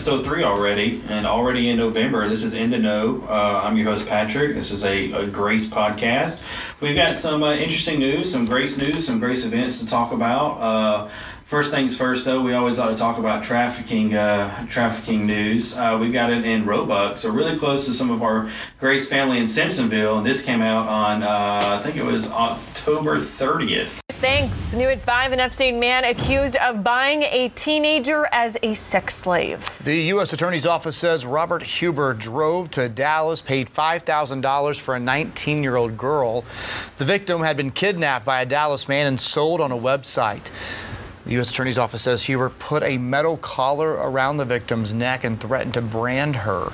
episode three already, and already in November. This is In the Know. Uh, I'm your host, Patrick. This is a, a Grace podcast. We've got some uh, interesting news, some Grace news, some Grace events to talk about. Uh, First things first, though, we always ought to talk about trafficking uh, trafficking news. Uh, we've got it in Roebuck, so really close to some of our Grace family in Simpsonville. And this came out on, uh, I think it was October 30th. Thanks. New at 5, an upstate man accused of buying a teenager as a sex slave. The U.S. Attorney's Office says Robert Huber drove to Dallas, paid $5,000 for a 19 year old girl. The victim had been kidnapped by a Dallas man and sold on a website. The U.S. Attorney's Office says Huber put a metal collar around the victim's neck and threatened to brand her.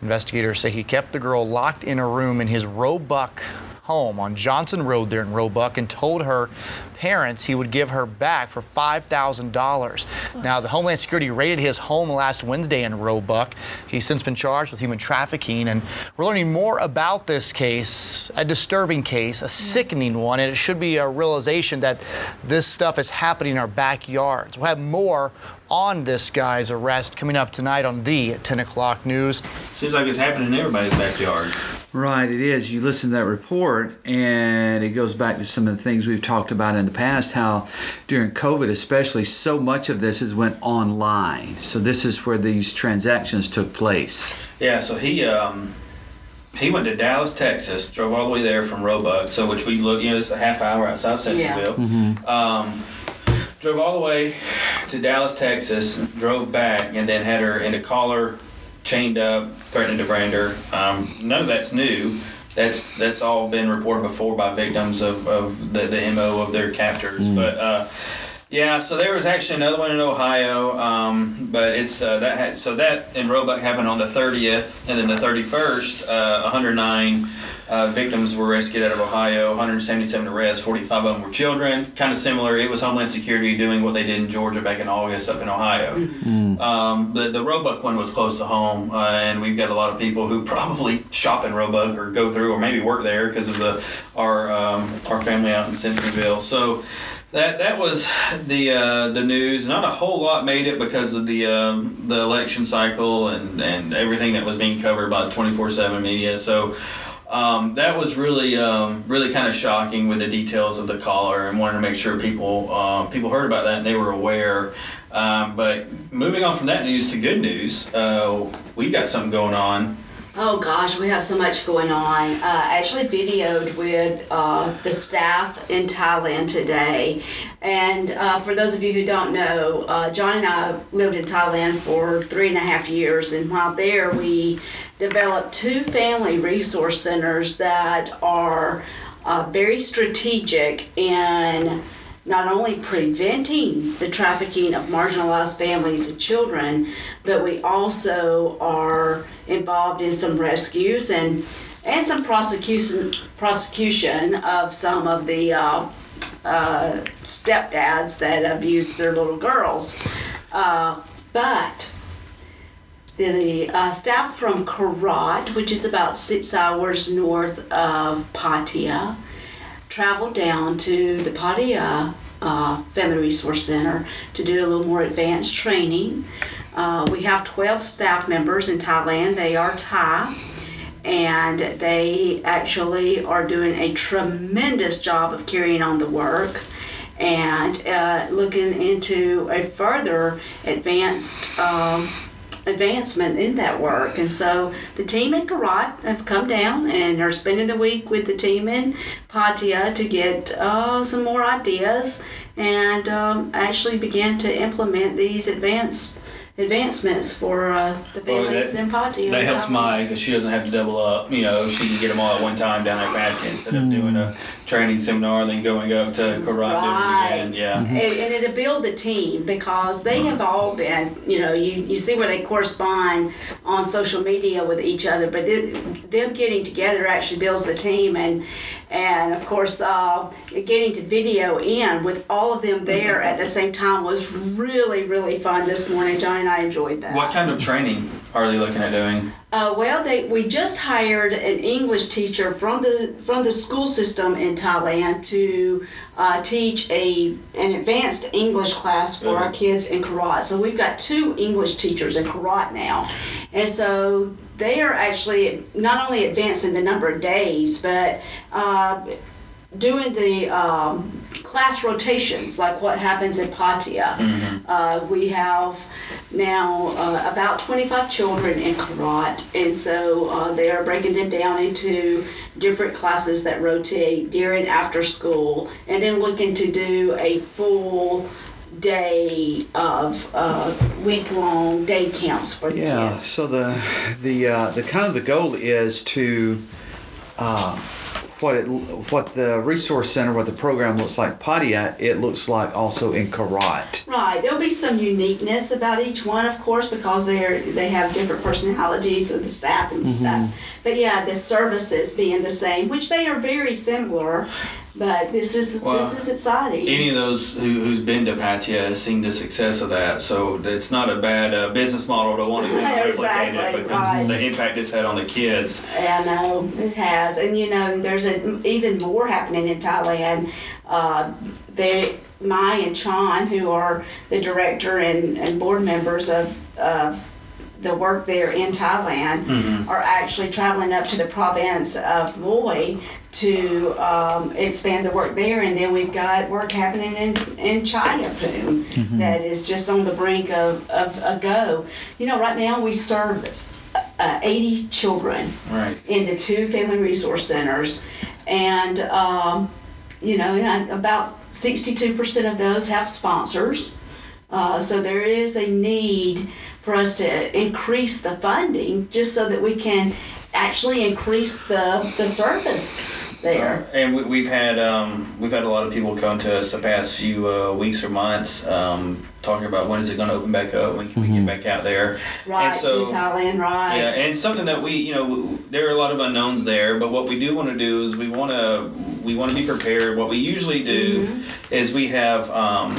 Investigators say he kept the girl locked in a room in his Roebuck home on Johnson Road there in Roebuck and told her parents he would give her back for $5,000. Now, the Homeland Security raided his home last Wednesday in Roebuck. He's since been charged with human trafficking, and we're learning more about this case, a disturbing case, a hmm. sickening one, and it should be a realization that this stuff is happening in our backyards. We'll have more on this guy's arrest coming up tonight on the 10 o'clock news. Seems like it's happening in everybody's backyard. Right, it is. You listen to that report, and it goes back to some of the things we've talked about in the past. How during COVID, especially, so much of this has went online. So this is where these transactions took place. Yeah. So he um, he went to Dallas, Texas, drove all the way there from Roebuck, so which we look, you know, it's a half hour outside Simpsonville. Um, drove all the way to Dallas, Texas, drove back, and then had her in a collar, chained up, threatening to brand her. Um, none of that's new. That's that's all been reported before by victims of, of the, the mo of their captors. But uh, yeah, so there was actually another one in Ohio, um, but it's uh, that had, so that in Roebuck happened on the 30th, and then the 31st, uh, 109 uh, victims were rescued out of Ohio, 177 arrests, 45 of them were children. Kind of similar. It was Homeland Security doing what they did in Georgia back in August up in Ohio. Um, the the Roebuck one was close to home, uh, and we've got a lot of people who probably shop in Roebuck or go through or maybe work there because of the our um, our family out in Simpsonville. So. That, that was the uh, the news. Not a whole lot made it because of the um, the election cycle and, and everything that was being covered by the twenty four seven media. So um, that was really um, really kind of shocking with the details of the caller and wanted to make sure people uh, people heard about that and they were aware. Um, but moving on from that news to good news, uh, we've got something going on. Oh gosh, we have so much going on. Uh, actually, videoed with uh, the staff in Thailand today. And uh, for those of you who don't know, uh, John and I lived in Thailand for three and a half years. And while there, we developed two family resource centers that are uh, very strategic in not only preventing the trafficking of marginalized families and children, but we also are involved in some rescues and and some prosecution prosecution of some of the uh, uh, stepdads that abuse their little girls. Uh, but the uh, staff from Korat, which is about six hours north of Pattaya, traveled down to the Pattaya uh, Family Resource Center to do a little more advanced training. Uh, we have 12 staff members in Thailand. They are Thai, and they actually are doing a tremendous job of carrying on the work and uh, looking into a further advanced um, advancement in that work. And so the team in Korat have come down and are spending the week with the team in Pattaya to get uh, some more ideas and um, actually begin to implement these advanced advancements for uh, the Well, families in Pattaya. That helps Mai because she doesn't have to double up. You know, she can get them all at one time down at Patty instead of doing a training seminar, then going up to Korat Right. doing it again. Yeah. and, and it'll build the team because they have all been, you know, you, you see where they correspond on social media with each other, but it, them getting together actually builds the team, and and of course, uh, getting to video in with all of them there at the same time was really really fun this morning. Johnny and I enjoyed that. What kind of training are they looking at doing? Uh, well, they we just hired an English teacher from the from the school system in Thailand to uh, teach a an advanced English class for our kids in Korat. So we've got two English teachers in Korat now, and so they are actually not only advancing the number of days, but uh, doing the um, class rotations, like what happens in Pattaya. Uh, we have now uh, about 25 children in Korat, and so uh, they are breaking them down into different classes that rotate during after school, and then looking to do a full day of uh, week long day camps for the Yeah. kids. So the the uh, the kind of the goal is to uh, what it what the resource center, what the program looks like. Pattaya, it looks like also in Korat. Right. There'll be some uniqueness about each one, of course, because they're they have different personalities of the staff and stuff. But yeah, the services being the same, which they are very similar. But this is Well, this is exciting. Any of those who, who's been to Pattaya has seen the success of that, so it's not a bad uh, business model to want to replicate Exactly, it because right. the impact it's had on the kids. I know it has, and you know, there's a, even more happening in Thailand. Uh, they, Mai and Chan, who are the director and, and board members of, of the work there in Thailand, are actually traveling up to the province of Loei to um, expand the work there. And then we've got work happening in, in China that is just on the brink of, of a go. You know, right now we serve uh, 80 children Right. in the two family resource centers, and um, you know, and about 62% of those have sponsors. Uh, so there is a need for us to increase the funding just so that we can actually increase the, the service there. And we, we've had um, we've had a lot of people come to us the past few uh, weeks or months um, talking about when is it going to open back up, when can we get back out there. Right, and so, to Thailand, right. Yeah, and something that we, you know, there are a lot of unknowns there, but what we do want to do is we want to we want to be prepared. What we usually do Mm-hmm. is we have um,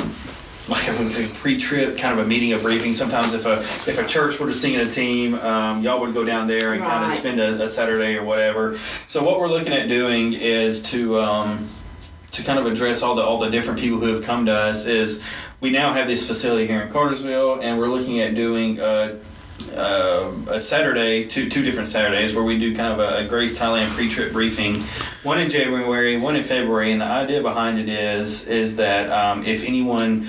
like a, a pre-trip kind of a meeting, a briefing. Sometimes if a if a church were to sing in a team, um, y'all would go down there and kind of spend a, a Saturday or whatever. So what we're looking at doing is to um, to kind of address all the all the different people who have come to us is we now have this facility here in Cartersville, and we're looking at doing. Uh, uh, a Saturday, two two different Saturdays, where we do kind of a, a Grace Thailand pre-trip briefing, one in January, one in February, and the idea behind it is is that um, if anyone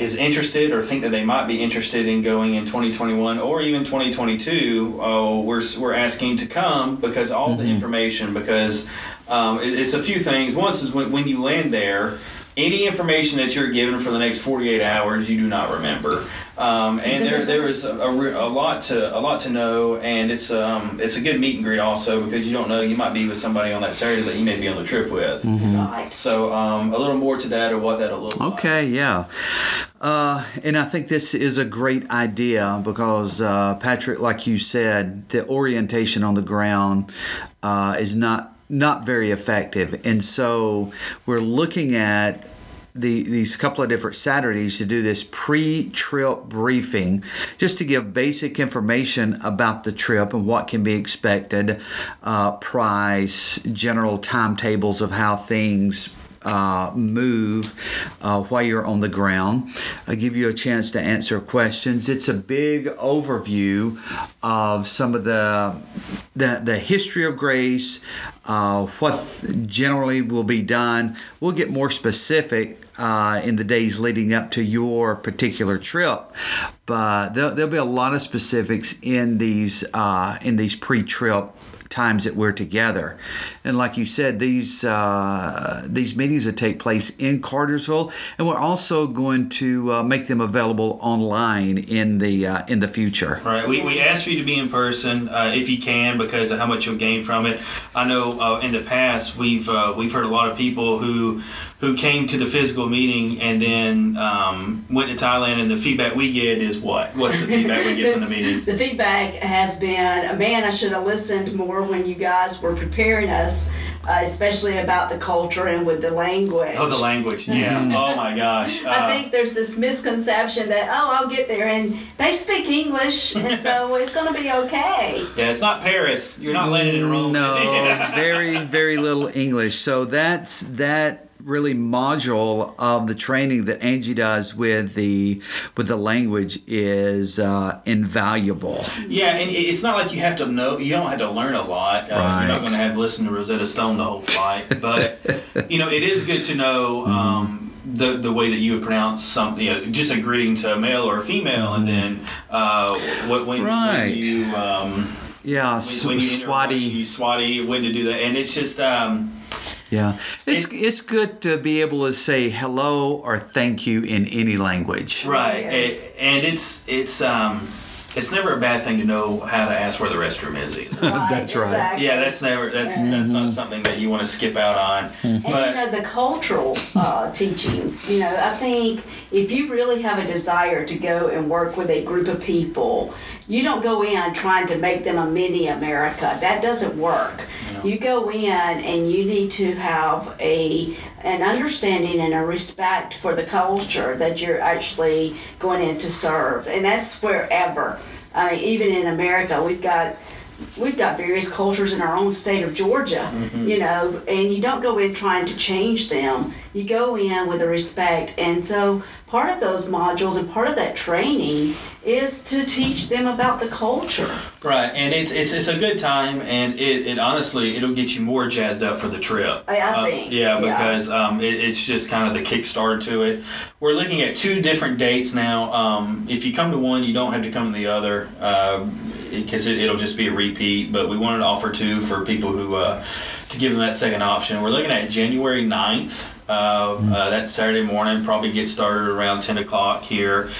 is interested or think that they might be interested in going in 2021 or even 2022, oh, we're, we're asking to come because all the information, because um, it- it's a few things. Once is when, when you land there, any information that you're given for the next 48 hours, you do not remember. Um, and there, there is a, a, a lot to a lot to know, and it's um, it's a good meet and greet also because you don't know you might be with somebody on that Saturday that you may be on the trip with. Right. So um, a little more to that or what that'll look like. Okay, yeah. Uh, and I think this is a great idea because, uh, Patrick, like you said, the orientation on the ground uh, is not not very effective, and so we're looking at the, these couple of different Saturdays to do this pre-trip briefing, just to give basic information about the trip and what can be expected, uh, price, general timetables of how things uh, move uh, while you're on the ground. I give you a chance to answer questions. It's a big overview of some of the the, the history of grace, uh, what generally will be done. We'll get more specific uh, in the days leading up to your particular trip, but there'll, there'll be a lot of specifics in these uh, in these pre-trip times that we're together. And like you said, these uh, these meetings will take place in Cartersville, and we're also going to uh, make them available online in the uh, in the future. Right. We, we ask for you to be in person uh, if you can because of how much you'll gain from it. I know uh, in the past we've uh, we've heard a lot of people who who came to the physical meeting and then um, went to Thailand, and the feedback we get is what? What's the feedback we get from the meetings? The feedback has been, man, I should have listened more when you guys were preparing us, uh, especially about the culture and with the language. Oh, the language. Yeah. oh my gosh. I Uh, think there's this misconception that oh I'll get there and they speak English and so it's going to be okay. yeah, it's not Paris. You're not landing in Rome. No, very, very little English. So that's that really module of the training that Angie does with the with the language is uh, invaluable. Yeah, and it's not like you have to know. You don't have to learn a lot. Uh, You're not going to have to listen to Rosetta Stone the whole flight, but you know it is good to know um, the the way that you would pronounce something. You know, just a greeting to a male or a female, and then uh, what when, Right. when you. Um, Yeah, when, when you when you swati. swati, when to do that, and it's just um, Yeah, it's it's good to be able to say hello or thank you in any language. right, Yes. A- and it's it's um, it's never a bad thing to know how to ask where the restroom is either. That's right. exactly. Yeah, that's never that's that's not something that you want to skip out on. And you But know the cultural uh, teachings. You know, I think if you really have a desire to go and work with a group of people, you don't go in trying to make them a mini America. That doesn't work. You go in and you need to have a an understanding and a respect for the culture that you're actually going in to serve, and that's wherever. I mean, even in America, we've got we've got various cultures in our own state of Georgia, mm-hmm. you know, and you don't go in trying to change them. You go in with a respect. And so part of those modules and part of that training is to teach them about the culture. right, and it's it's it's a good time, and it, it honestly it'll get you more jazzed up for the trip. I- I Uh, think, yeah, yeah. because um, it, it's just kind of the kickstart to it. We're looking at two different dates now. Um, if you come to one, you don't have to come to the other. Because it, it'll just be a repeat, but we wanted to offer two for people who uh, to give them that second option. We're looking at January 9th. Uh, uh, that Saturday morning, probably get started around 10 o'clock here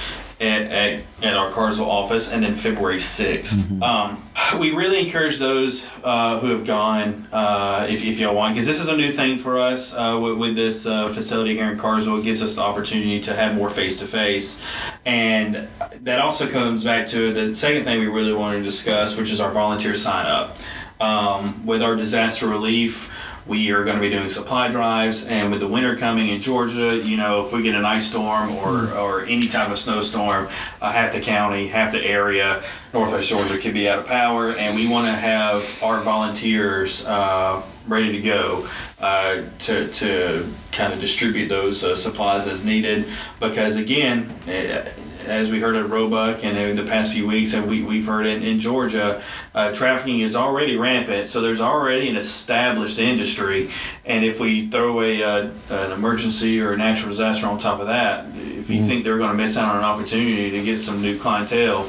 at, at, at our Cartersville office, and then February 6th. Um, we really encourage those uh, who have gone, uh, if, if y'all want, because this is a new thing for us uh, with, with this uh, facility here in Cartersville. It gives us the opportunity to have more face to face. And that also comes back to the second thing we really want to discuss, which is our volunteer sign up. Um, with our disaster relief, we are going to be doing supply drives, and with the winter coming in Georgia, you know, if we get an ice storm or, or any type of snowstorm, uh, half the county, half the area, northwest Georgia could be out of power, and we want to have our volunteers uh, ready to go uh, to, to kind of distribute those uh, supplies as needed. Because again, eh, as we heard at Roebuck and in the past few weeks, and we, we've heard in, in Georgia, uh, trafficking is already rampant. So there's already an established industry. And if we throw a, uh, an emergency or a natural disaster on top of that, if you think they're going to miss out on an opportunity to get some new clientele,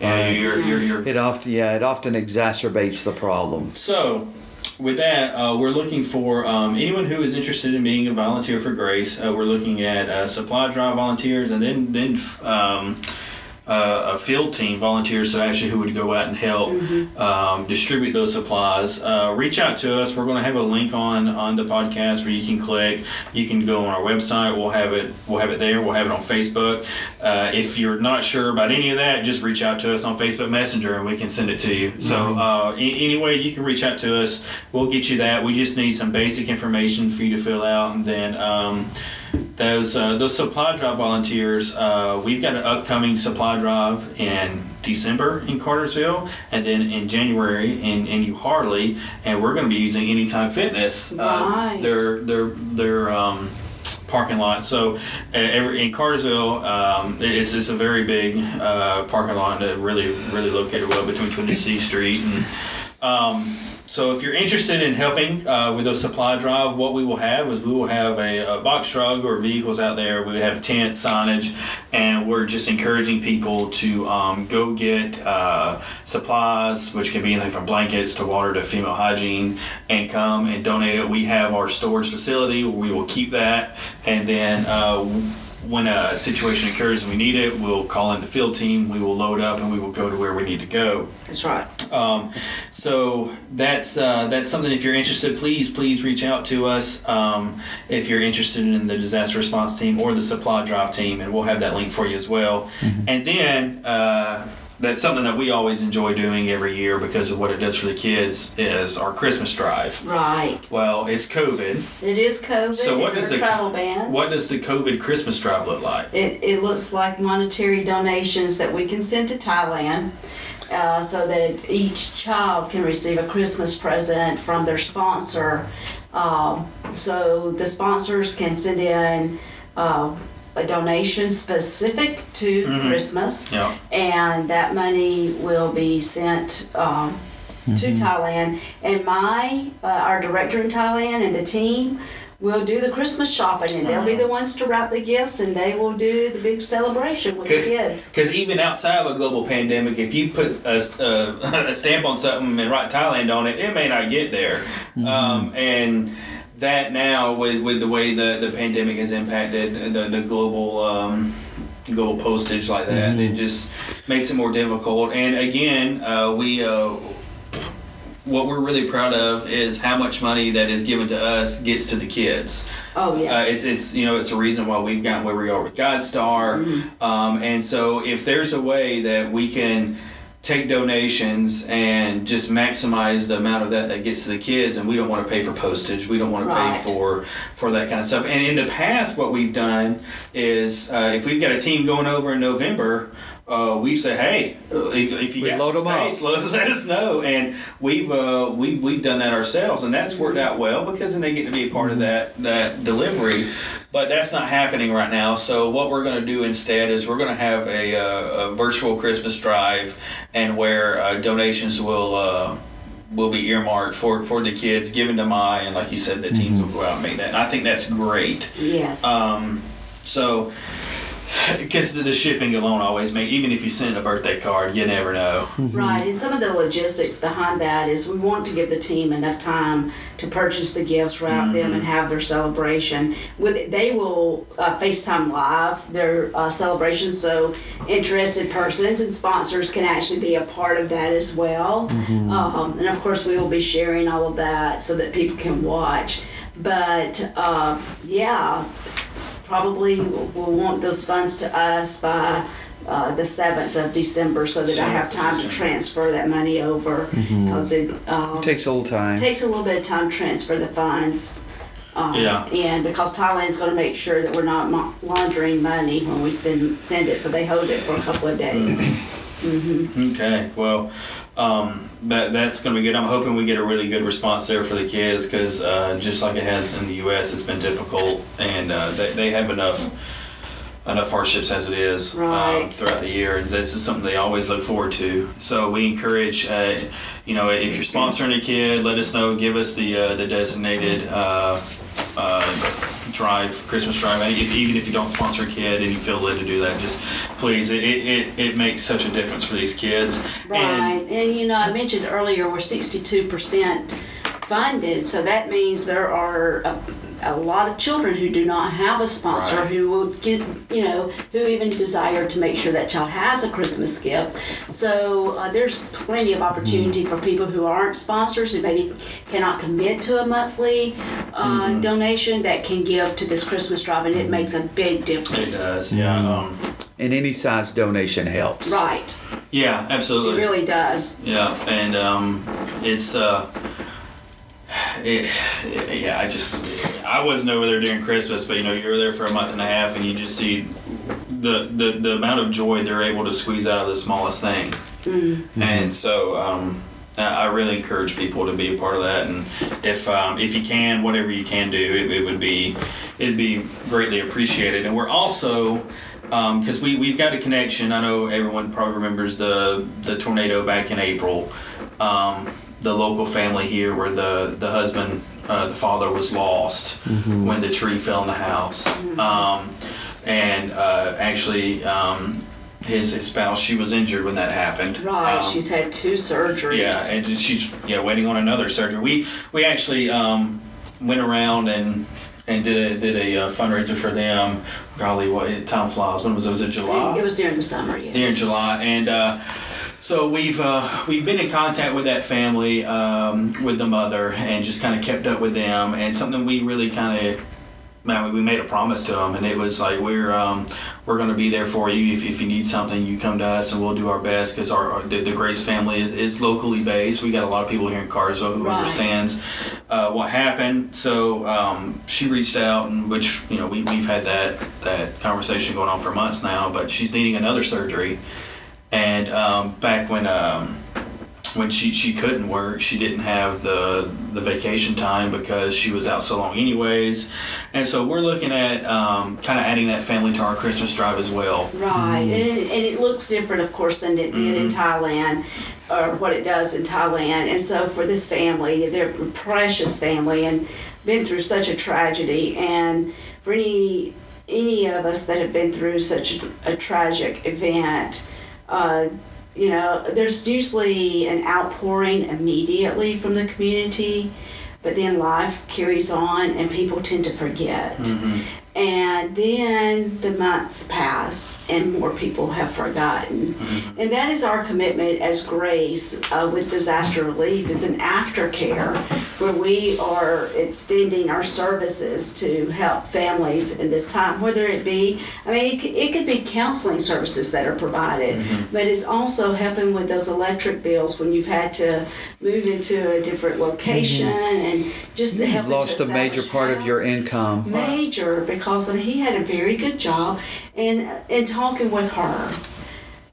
yeah, you're, you're, you're, It often, yeah, it often exacerbates the problem. so, with that, uh, we're looking for um, anyone who is interested in being a volunteer for Grace. Uh, we're looking at uh, supply drive volunteers and then then um, uh, a field team volunteers, so actually who would go out and help um, distribute those supplies. Uh, reach out to us. We're going to have a link on on the podcast where you can click. You can go on our website. We'll have it. We'll have it there. We'll have it on Facebook. Uh, if you're not sure about any of that, just reach out to us on Facebook Messenger and we can send it to you. So uh, a- any way you can reach out to us, we'll get you that. We just need some basic information for you to fill out, and then. Um, those uh, those supply drive volunteers, uh, we've got an upcoming supply drive in December in Cartersville, and then in January in in New Harley, and we're going to be using Anytime Fitness. Uh, Right. their their their um, parking lot. So every, in Cartersville, um, it's it's a very big uh, parking lot, that really really located well between Tennessee Street and. Um, so if you're interested in helping uh, with a supply drive, what we will have is we will have a, a box truck or vehicles out there. We have tent signage, and we're just encouraging people to um, go get uh, supplies, which can be anything from blankets to water to female hygiene, and come and donate it. We have our storage facility we will keep that, and then. Uh, when a situation occurs and we need it, we'll call in the field team. We will load up and we will go to where we need to go. That's right. Um, so that's uh, that's something. If you're interested, please please reach out to us. Um, if you're interested in the disaster response team or the supply drive team, and we'll have that link for you as well. And then. Uh, that's something that we always enjoy doing every year because of what it does for the kids is our Christmas drive. Right. Well, it's COVID. It is COVID. So what does the travel bans. what does the COVID Christmas drive look like? It, it looks like monetary donations that we can send to Thailand uh, so that each child can receive a Christmas present from their sponsor. Um, so the sponsors can send in uh, a donation specific to Christmas, Yeah. and that money will be sent. Um, To Thailand, and my uh, our director in Thailand and the team will do the Christmas shopping, and they'll be the ones to wrap the gifts, and they will do the big celebration with the kids. Because even outside of a global pandemic, if you put a, a, a stamp on something and write Thailand on it, it may not get there. Um, and that now, with, with the way the, the pandemic has impacted the, the global um, global postage like that, it just makes it more difficult. And again, uh, we. Uh, what we're really proud of is how much money that is given to us gets to the kids. Oh Uh, yes, it's it's you know it's a reason why we've gotten where we are with GuideStar, um, and so if there's a way that we can take donations and just maximize the amount of that that gets to the kids, and we don't want to pay for postage, we don't want to Right. pay for for that kind of stuff. And in the past, what we've done is uh, if we've got a team going over in November. Uh, we say, hey, uh, if if you We got load some 'em up. space, let, let us know. And we've uh, we've we've done that ourselves, and that's worked out well because then they get to be a part of that that delivery. But that's not happening right now. So what we're going to do instead is we're going to have a, uh, a virtual Christmas drive, and where uh, donations will. Uh, will be earmarked for for the kids given to Mai and like you said the teams will go out and make that and i think that's great yes. um, so, because the, the shipping alone always make even if you send a birthday card, you never know. Right, and some of the logistics behind that is we want to give the team enough time to purchase the gifts, wrap them, and have their celebration. With they will uh, FaceTime live their uh, celebrations, so interested persons and sponsors can actually be a part of that as well. Um, and of course, we will be sharing all of that so that people can watch. But uh, yeah, probably will will want those funds to us by uh, the 7th of December so that I have of time to transfer that money over because it um, Takes a little time. takes a little bit of time to transfer the funds. Um, Yeah. And because Thailand's going to make sure that we're not mo- laundering money when we send send it, so they hold it for a couple of days. Okay, well, um, that that's going to be good. I'm hoping we get a really good response there for the kids because uh, just like it has in the U.S., it's been difficult, and uh, they they have enough enough hardships as it is um, throughout the year. And this is something they always look forward to. So we encourage, uh, you know, if you're sponsoring a kid, let us know. Give us the uh, the designated. Uh, drive Christmas drive. If, even if you don't sponsor a kid and you feel led to do that just please it, it, it, makes such a difference for these kids. Right, and and you know, I mentioned earlier we're sixty-two percent funded, so that means there are a, a lot of children who do not have a sponsor Right. who will get, you know, who even desire to make sure that child has a Christmas gift. So uh, there's plenty of opportunity for people who aren't sponsors who maybe cannot commit to a monthly uh, donation that can give to this Christmas drive, and it makes a big difference it does yeah um, And any size donation helps. Right, yeah absolutely it really does. Yeah, and um, it's uh, it, yeah. I just I wasn't over there during Christmas, but you know you're there for a month and a half, and you just see the the, the amount of joy they're able to squeeze out of the smallest thing, and so. Um, I really encourage people to be a part of that, and if um, if you can, whatever you can do, it, it would be it'd be greatly appreciated. And we're also because we we've got a connection. I know everyone probably remembers the the tornado back in April. Um, the local family here, where the the husband, uh, the father was lost when the tree fell in the house, um, and uh, actually. Um, his, his spouse, she was injured when that happened. Right, Um, she's had two surgeries. yeah, and she's yeah waiting on another surgery. We we actually um, went around and and did a did a uh, fundraiser for them. Golly, what time flies? When was it? Was it July? It was during the summer, yes. During July, and uh, so we've uh, we've been in contact with that family, um, with the mother, and just kind of kept up with them. And something we really kind of man, we made a promise to them, and it was like we're um, we're going to be there for you. If, if you need something, you come to us, and we'll do our best because our, our the, the, Grace family is, is, locally based. We got a lot of people here in Cartersville who right. understands uh, what happened. So um, she reached out, and which you know we we've had that that conversation going on for months now. But she's needing another surgery, and um, back when um, when she, she couldn't work, she didn't have the the vacation time because she was out so long anyways. And so we're looking at um, kind of adding that family to our Christmas drive as well. Right, mm-hmm. and, it, and it looks different, of course, than it did mm-hmm. in Thailand or what it does in Thailand. And so for this family, they're a precious family and been through such a tragedy. And for any any of us that have been through such a, a tragic event, uh, you know, there's usually an outpouring immediately from the community, but then life carries on and people tend to forget. Mm-hmm. And then the months pass and more people have forgotten. Mm-hmm. And that is our commitment as Grace uh, with disaster relief is an aftercare where we are extending our services to help families in this time, whether it be, I mean, it could, it could be counseling services that are provided, mm-hmm. but it's also helping with those electric bills when you've had to move into a different location mm-hmm. and just the helping lost a major part of your income. Major, because he had a very good job and in talking with her.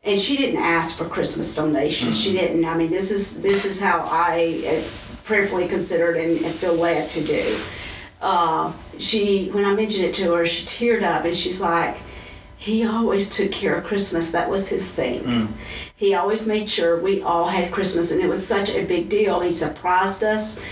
And she didn't ask for christmas donations. Mm-hmm. she didn't i mean this is this is how i uh, prayerfully considered and, and feel led to do. Uh, she when i mentioned it to her she teared up and she's like he always took care of christmas. That was his thing. Mm. He always made sure we all had christmas and it was such a big deal he surprised us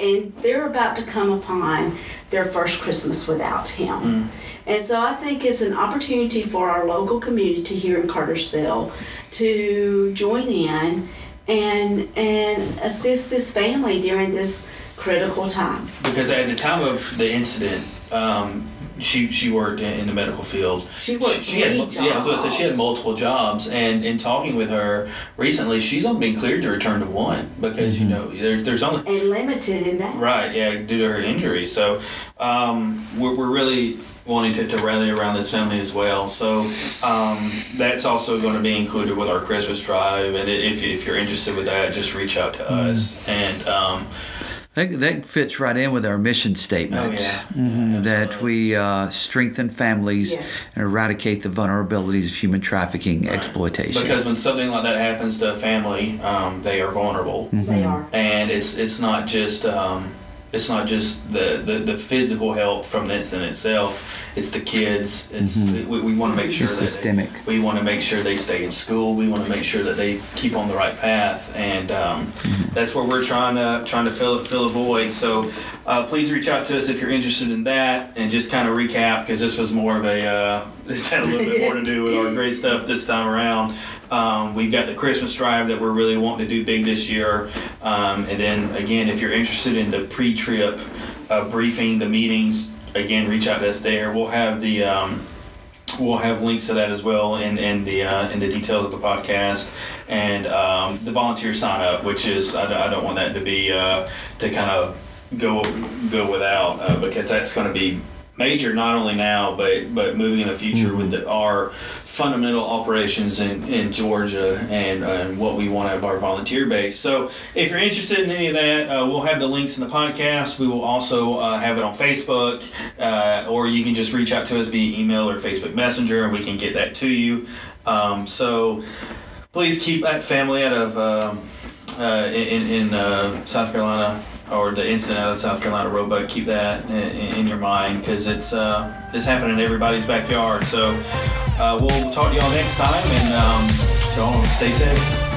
and they're about to come upon their first christmas without him mm. And so I think it's an opportunity for our local community here in Cartersville to join in and and assist this family during this critical time. Because at the time of the incident, um, she she worked in the medical field. She worked she, she had jobs. yeah, I was gonna say she had multiple jobs, and in talking with her recently, she's only been cleared to return to one because mm-hmm. you know there, there's only and limited in that right, yeah, due to her injury. So um, we're we're really wanting to, to rally around this family as well. So um, that's also going to be included with our Christmas drive, and if if you're interested with that, just reach out to mm-hmm. us and. Um, that, that fits right in with our mission statement. Oh, yeah. Mm-hmm. That we uh, strengthen families yes. and eradicate the vulnerabilities of human trafficking right. exploitation. Because when something like that happens to a family, um, they are vulnerable. Mm-hmm. They are. And it's it's not just um, it's not just the, the, the physical health from the incident itself. It's the kids. It's mm-hmm. we, we want to make sure it's that systemic. They, we want to make sure they stay in school. We want to make sure that they keep on the right path, and um, mm-hmm. that's where we're trying to trying to fill fill a void. So uh, please reach out to us if you're interested in that, and just kind of recap because this was more of a uh, this had a little bit more to do with our great stuff this time around. Um, we've got the Christmas drive that we're really wanting to do big this year. Um, and then again, if you're interested in the pre-trip uh, briefing, the meetings, again, reach out to us there. We'll have the um, we'll have links to that as well in, in the uh, in the details of the podcast and um, the volunteer sign up, which is I, I don't want that to be uh, to kind of go go without uh, because that's going to be major not only now but but moving in the future mm-hmm. with the, our fundamental operations in, in Georgia and, uh, and what we want out of our volunteer base. So if you're interested in any of that, uh, we'll have the links in the podcast. We will also uh, have it on Facebook, uh, or you can just reach out to us via email or Facebook Messenger, and we can get that to you. Um, so please keep that family out of um, uh, in, in uh, South Carolina or the incident out of South Carolina Roebuck, keep that in, in your mind because it's uh, it's happening in everybody's backyard. So uh, we'll talk to y'all next time, and um, so stay safe.